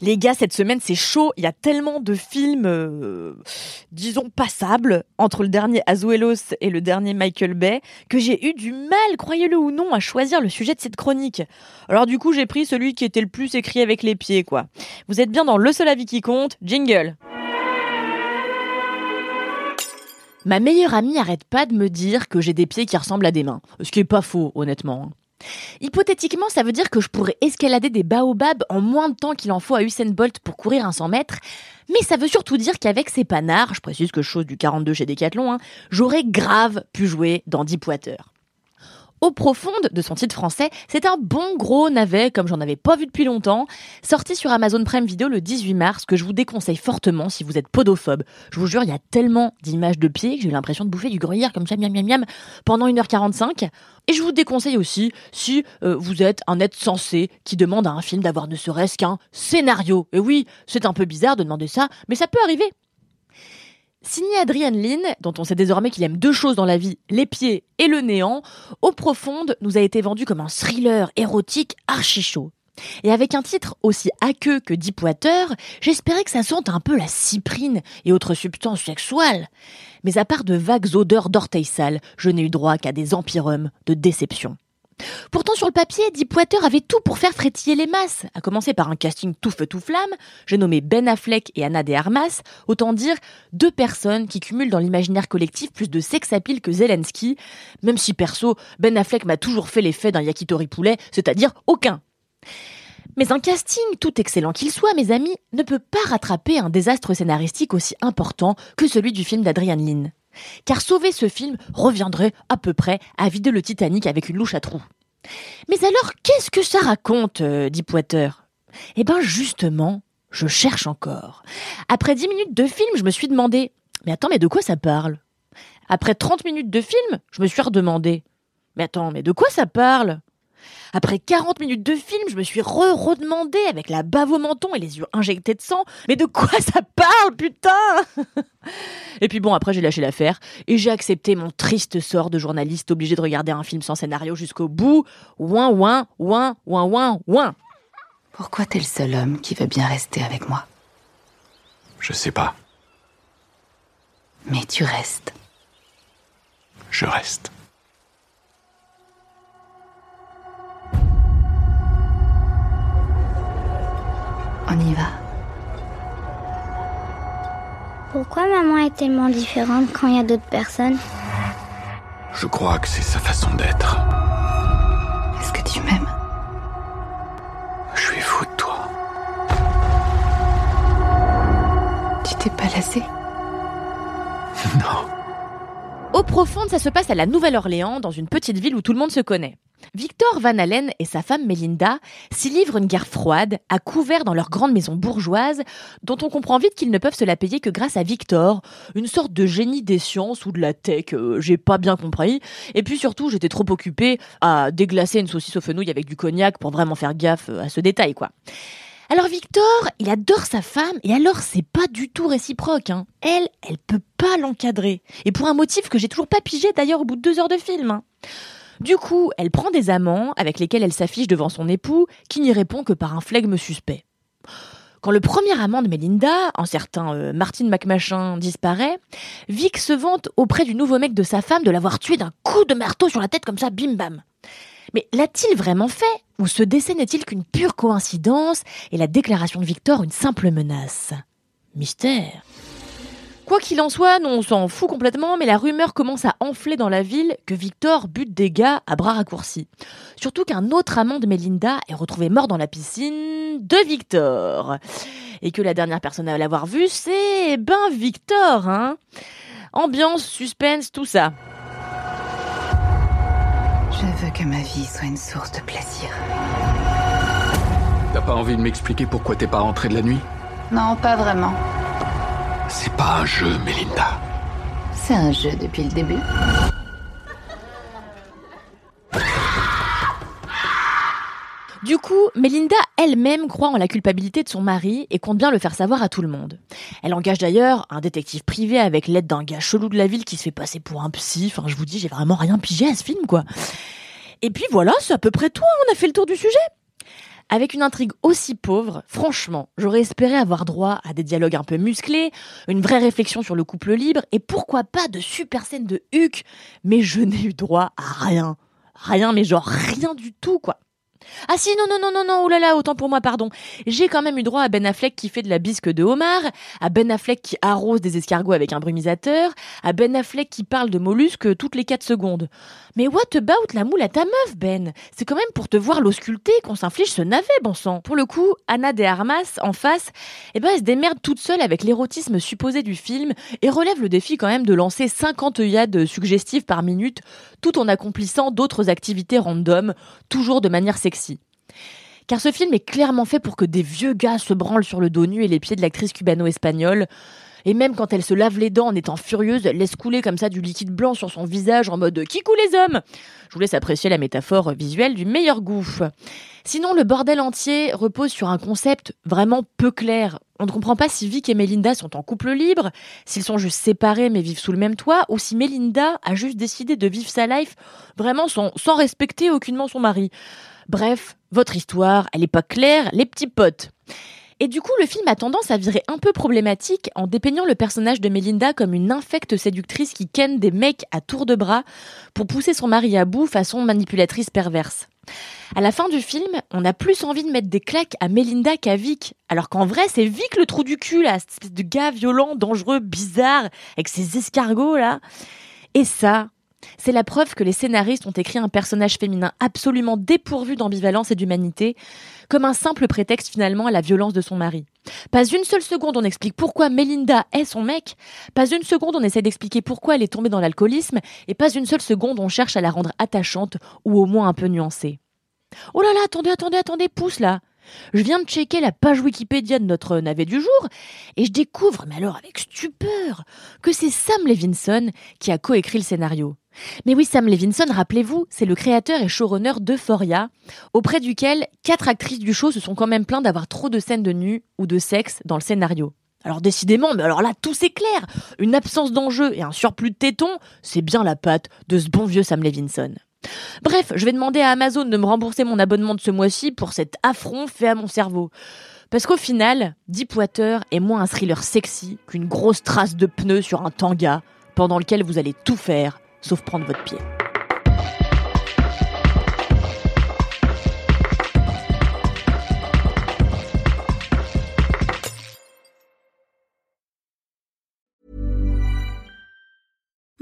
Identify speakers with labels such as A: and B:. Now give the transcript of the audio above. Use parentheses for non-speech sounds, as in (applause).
A: Les gars, cette semaine, c'est chaud. Il y a tellement de films, euh, disons, passables entre le dernier Azuelos et le dernier Michael Bay que j'ai eu du mal, croyez-le ou non, à choisir le sujet de cette chronique. Alors du coup, j'ai pris celui qui était le plus écrit avec les pieds, quoi. Vous êtes bien dans Le seul avis qui compte, jingle. Ma meilleure amie arrête pas de me dire que j'ai des pieds qui ressemblent à des mains. Ce qui est pas faux, honnêtement. Hypothétiquement, ça veut dire que je pourrais escalader des baobabs en moins de temps qu'il en faut à Usain Bolt pour courir un 100 mètres. Mais ça veut surtout dire qu'avec ces panards, je précise que je chose du 42 chez Decathlon, hein, j'aurais grave pu jouer dans Deepwater. Au profonde de son titre français, c'est un bon gros navet comme j'en avais pas vu depuis longtemps, sorti sur Amazon Prime Video le 18 mars que je vous déconseille fortement si vous êtes podophobe. Je vous jure, il y a tellement d'images de pieds que j'ai eu l'impression de bouffer du gruyère comme ça miam miam miam pendant 1h45 et je vous déconseille aussi si euh, vous êtes un être sensé qui demande à un film d'avoir ne serait-ce qu'un scénario. Et oui, c'est un peu bizarre de demander ça, mais ça peut arriver. Signé Adrian Lynn, dont on sait désormais qu'il aime deux choses dans la vie, les pieds et le néant, Au Profonde nous a été vendu comme un thriller érotique archi chaud. Et avec un titre aussi aqueux que Deepwater, j'espérais que ça sente un peu la cyprine et autres substances sexuelles. Mais à part de vagues odeurs d'orteils sales, je n'ai eu droit qu'à des empirums de déception. Pourtant, sur le papier, Deepwater avait tout pour faire frétiller les masses, à commencer par un casting tout feu tout flamme. J'ai nommé Ben Affleck et Anna de Armas, autant dire deux personnes qui cumulent dans l'imaginaire collectif plus de sex appeal que Zelensky, même si perso, Ben Affleck m'a toujours fait l'effet d'un yakitori poulet, c'est-à-dire aucun. Mais un casting, tout excellent qu'il soit, mes amis, ne peut pas rattraper un désastre scénaristique aussi important que celui du film d'Adrian Lynn. Car sauver ce film reviendrait à peu près à vider le Titanic avec une louche à trous. Mais alors, qu'est-ce que ça raconte, euh, dit Poiter Eh ben justement, je cherche encore. Après dix minutes de film, je me suis demandé, mais attends, mais de quoi ça parle? Après trente minutes de film, je me suis redemandé, mais attends, mais de quoi ça parle? Après 40 minutes de film, je me suis re-redemandé avec la bave au menton et les yeux injectés de sang. Mais de quoi ça parle, putain (laughs) Et puis bon, après j'ai lâché l'affaire et j'ai accepté mon triste sort de journaliste obligé de regarder un film sans scénario jusqu'au bout. Ouin, ouin, ouin, ouin, ouin, ouin.
B: Pourquoi t'es le seul homme qui veut bien rester avec moi?
C: Je sais pas.
B: Mais tu restes.
C: Je reste.
B: On y va.
D: Pourquoi maman est tellement différente quand il y a d'autres personnes?
C: Je crois que c'est sa façon d'être.
B: Est-ce que tu m'aimes?
C: Je suis fou de toi.
B: Tu t'es pas lassé (laughs)
C: Non.
A: Au profonde, ça se passe à la Nouvelle-Orléans, dans une petite ville où tout le monde se connaît. Victor Van Allen et sa femme Melinda s'y livrent une guerre froide, à couvert dans leur grande maison bourgeoise, dont on comprend vite qu'ils ne peuvent se la payer que grâce à Victor, une sorte de génie des sciences ou de la tech, euh, j'ai pas bien compris. Et puis surtout, j'étais trop occupée à déglacer une saucisse aux fenouil avec du cognac pour vraiment faire gaffe euh, à ce détail, quoi. Alors Victor, il adore sa femme et alors c'est pas du tout réciproque. Hein. Elle, elle peut pas l'encadrer. Et pour un motif que j'ai toujours pas pigé d'ailleurs au bout de deux heures de film. Hein. Du coup, elle prend des amants avec lesquels elle s'affiche devant son époux, qui n'y répond que par un flegme suspect. Quand le premier amant de Melinda, un certain euh, Martin McMachin, disparaît, Vic se vante auprès du nouveau mec de sa femme de l'avoir tué d'un coup de marteau sur la tête comme ça, bim bam. Mais l'a-t-il vraiment fait? Ou ce décès n'est-il qu'une pure coïncidence et la déclaration de Victor une simple menace? Mystère. Quoi qu'il en soit, non, on s'en fout complètement, mais la rumeur commence à enfler dans la ville que Victor bute des gars à bras raccourcis. Surtout qu'un autre amant de Melinda est retrouvé mort dans la piscine de Victor. Et que la dernière personne à l'avoir vu, c'est ben Victor, hein. Ambiance, suspense, tout ça.
B: Je veux que ma vie soit une source de plaisir.
C: pas envie de m'expliquer pourquoi t'es pas rentrée de la nuit?
B: Non, pas vraiment.
C: C'est pas un jeu, Melinda.
B: C'est un jeu depuis le début.
A: Du coup, Melinda elle-même croit en la culpabilité de son mari et compte bien le faire savoir à tout le monde. Elle engage d'ailleurs un détective privé avec l'aide d'un gars chelou de la ville qui se fait passer pour un psy. Enfin, je vous dis, j'ai vraiment rien pigé à ce film, quoi. Et puis voilà, c'est à peu près tout. hein, On a fait le tour du sujet. Avec une intrigue aussi pauvre, franchement, j'aurais espéré avoir droit à des dialogues un peu musclés, une vraie réflexion sur le couple libre et pourquoi pas de super scènes de Huck, mais je n'ai eu droit à rien. Rien, mais genre rien du tout, quoi. Ah si, non, non, non, non, non, oh là là, autant pour moi, pardon. J'ai quand même eu droit à Ben Affleck qui fait de la bisque de homard, à Ben Affleck qui arrose des escargots avec un brumisateur, à Ben Affleck qui parle de mollusques toutes les 4 secondes. Mais what about la moule à ta meuf, Ben? C'est quand même pour te voir l'ausculter qu'on s'inflige ce navet, bon sang. Pour le coup, Anna de Armas, en face, eh ben, elle se démerde toute seule avec l'érotisme supposé du film et relève le défi quand même de lancer 50 œillades suggestives par minute, tout en accomplissant d'autres activités random, toujours de manière Car ce film est clairement fait pour que des vieux gars se branlent sur le dos nu et les pieds de l'actrice cubano-espagnole. Et même quand elle se lave les dents en étant furieuse, laisse couler comme ça du liquide blanc sur son visage en mode Qui coule les hommes? Je vous laisse apprécier la métaphore visuelle du meilleur goût. Sinon, le bordel entier repose sur un concept vraiment peu clair. On ne comprend pas si Vic et Melinda sont en couple libre, s'ils sont juste séparés mais vivent sous le même toit, ou si Melinda a juste décidé de vivre sa life vraiment sans respecter aucunement son mari. Bref, votre histoire, elle est pas claire, les petits potes. Et du coup, le film a tendance à virer un peu problématique en dépeignant le personnage de Melinda comme une infecte séductrice qui ken des mecs à tour de bras pour pousser son mari à bout façon manipulatrice perverse. À la fin du film, on a plus envie de mettre des claques à Melinda qu'à Vic, alors qu'en vrai, c'est Vic le trou du cul, là, cette espèce de gars violent, dangereux, bizarre, avec ses escargots, là. Et ça, c'est la preuve que les scénaristes ont écrit un personnage féminin absolument dépourvu d'ambivalence et d'humanité, comme un simple prétexte finalement à la violence de son mari. Pas une seule seconde on explique pourquoi Melinda est son mec, pas une seconde on essaie d'expliquer pourquoi elle est tombée dans l'alcoolisme, et pas une seule seconde on cherche à la rendre attachante ou au moins un peu nuancée. Oh là là, attendez, attendez, attendez, pousse là je viens de checker la page Wikipédia de notre navet du jour et je découvre, mais alors avec stupeur, que c'est Sam Levinson qui a coécrit le scénario. Mais oui, Sam Levinson, rappelez-vous, c'est le créateur et showrunner d'Euphoria, auprès duquel quatre actrices du show se sont quand même plaintes d'avoir trop de scènes de nu ou de sexe dans le scénario. Alors décidément, mais alors là, tout c'est clair Une absence d'enjeu et un surplus de tétons, c'est bien la patte de ce bon vieux Sam Levinson. Bref, je vais demander à Amazon de me rembourser mon abonnement de ce mois-ci pour cet affront fait à mon cerveau. Parce qu'au final, Deepwater est moins un thriller sexy qu'une grosse trace de pneus sur un tanga pendant lequel vous allez tout faire sauf prendre votre pied.